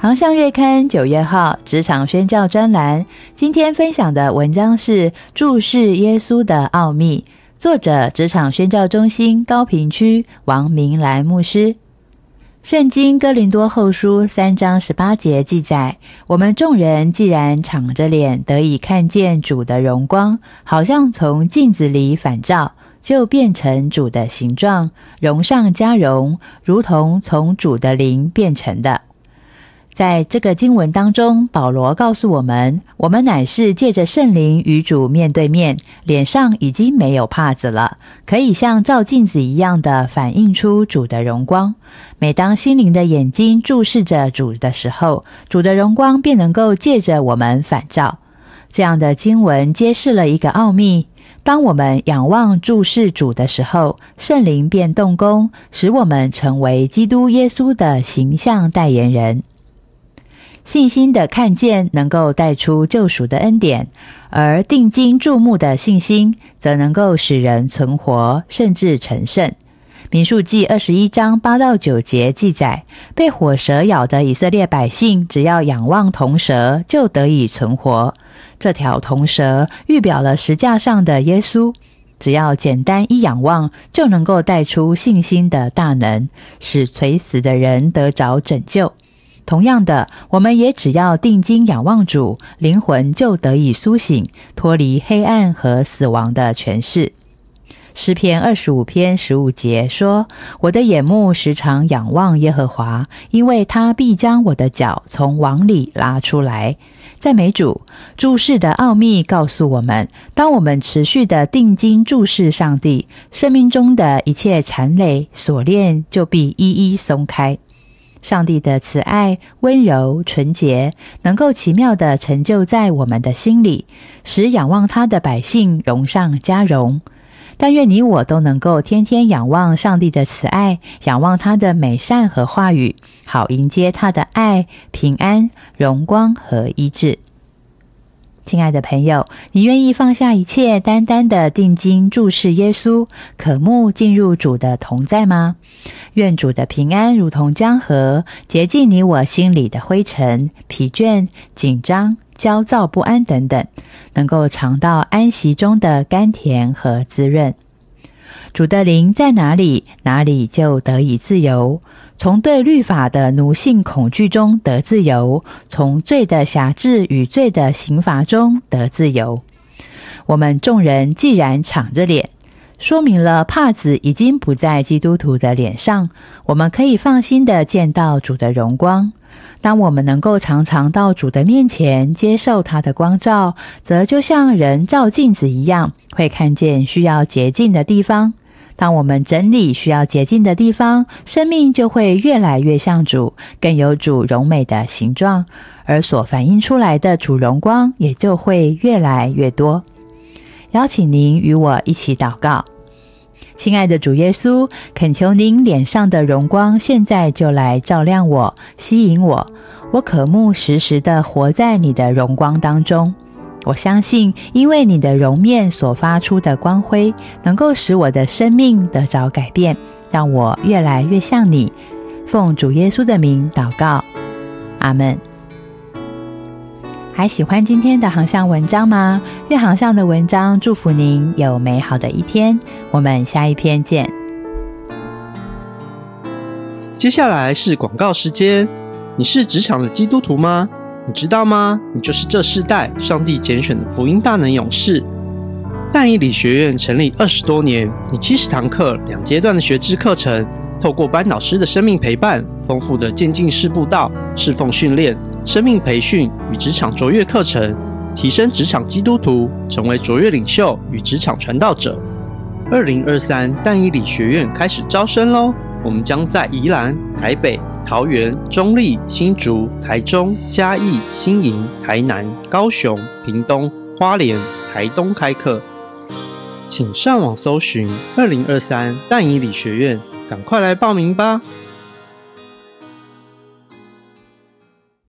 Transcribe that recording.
航向月刊九月号职场宣教专栏，今天分享的文章是《注视耶稣的奥秘》，作者职场宣教中心高平区王明兰牧师。圣经哥林多后书三章十八节记载：我们众人既然敞着脸得以看见主的荣光，好像从镜子里反照，就变成主的形状，荣上加荣，如同从主的灵变成的。在这个经文当中，保罗告诉我们，我们乃是借着圣灵与主面对面，脸上已经没有帕子了，可以像照镜子一样的反映出主的荣光。每当心灵的眼睛注视着主的时候，主的荣光便能够借着我们反照。这样的经文揭示了一个奥秘：当我们仰望注视主的时候，圣灵便动工，使我们成为基督耶稣的形象代言人。信心的看见能够带出救赎的恩典，而定睛注目的信心则能够使人存活，甚至成圣。民数记二十一章八到九节记载，被火蛇咬的以色列百姓，只要仰望铜蛇，就得以存活。这条铜蛇预表了石架上的耶稣，只要简单一仰望，就能够带出信心的大能，使垂死的人得着拯救。同样的，我们也只要定睛仰望主，灵魂就得以苏醒，脱离黑暗和死亡的权势。诗篇二十五篇十五节说：“我的眼目时常仰望耶和华，因为他必将我的脚从网里拉出来。”赞美主，注视的奥秘告诉我们：当我们持续的定睛注视上帝，生命中的一切缠累锁链就必一一松开。上帝的慈爱、温柔、纯洁，能够奇妙地成就在我们的心里，使仰望他的百姓荣上加荣。但愿你我都能够天天仰望上帝的慈爱，仰望他的美善和话语，好迎接他的爱、平安、荣光和医治。亲爱的朋友，你愿意放下一切，单单的定睛注视耶稣，渴慕进入主的同在吗？愿主的平安如同江河，洁净你我心里的灰尘、疲倦、紧张、焦躁不安等等，能够尝到安息中的甘甜和滋润。主的灵在哪里，哪里就得以自由。从对律法的奴性恐惧中得自由，从罪的辖制与罪的刑罚中得自由。我们众人既然敞着脸，说明了帕子已经不在基督徒的脸上，我们可以放心的见到主的荣光。当我们能够常常到主的面前接受他的光照，则就像人照镜子一样，会看见需要洁净的地方。当我们整理需要洁净的地方，生命就会越来越像主，更有主荣美的形状，而所反映出来的主荣光也就会越来越多。邀请您与我一起祷告，亲爱的主耶稣，恳求您脸上的荣光现在就来照亮我，吸引我，我渴慕时时的活在你的荣光当中。我相信，因为你的容面所发出的光辉，能够使我的生命得着改变，让我越来越像你。奉主耶稣的名祷告，阿门。还喜欢今天的航向文章吗？愿航向的文章祝福您有美好的一天。我们下一篇见。接下来是广告时间。你是职场的基督徒吗？你知道吗？你就是这世代上帝拣选的福音大能勇士。但以理学院成立二十多年，以七十堂课、两阶段的学制课程，透过班导师的生命陪伴、丰富的渐进式步道、侍奉训练、生命培训与职场卓越课程，提升职场基督徒，成为卓越领袖与职场传道者。二零二三，但以理学院开始招生喽！我们将在宜兰、台北。桃园、中立、新竹、台中、嘉义、新营、台南、高雄、屏东花莲、台东开课。请上网搜寻二零二三淡宜理学院，赶快来报名吧！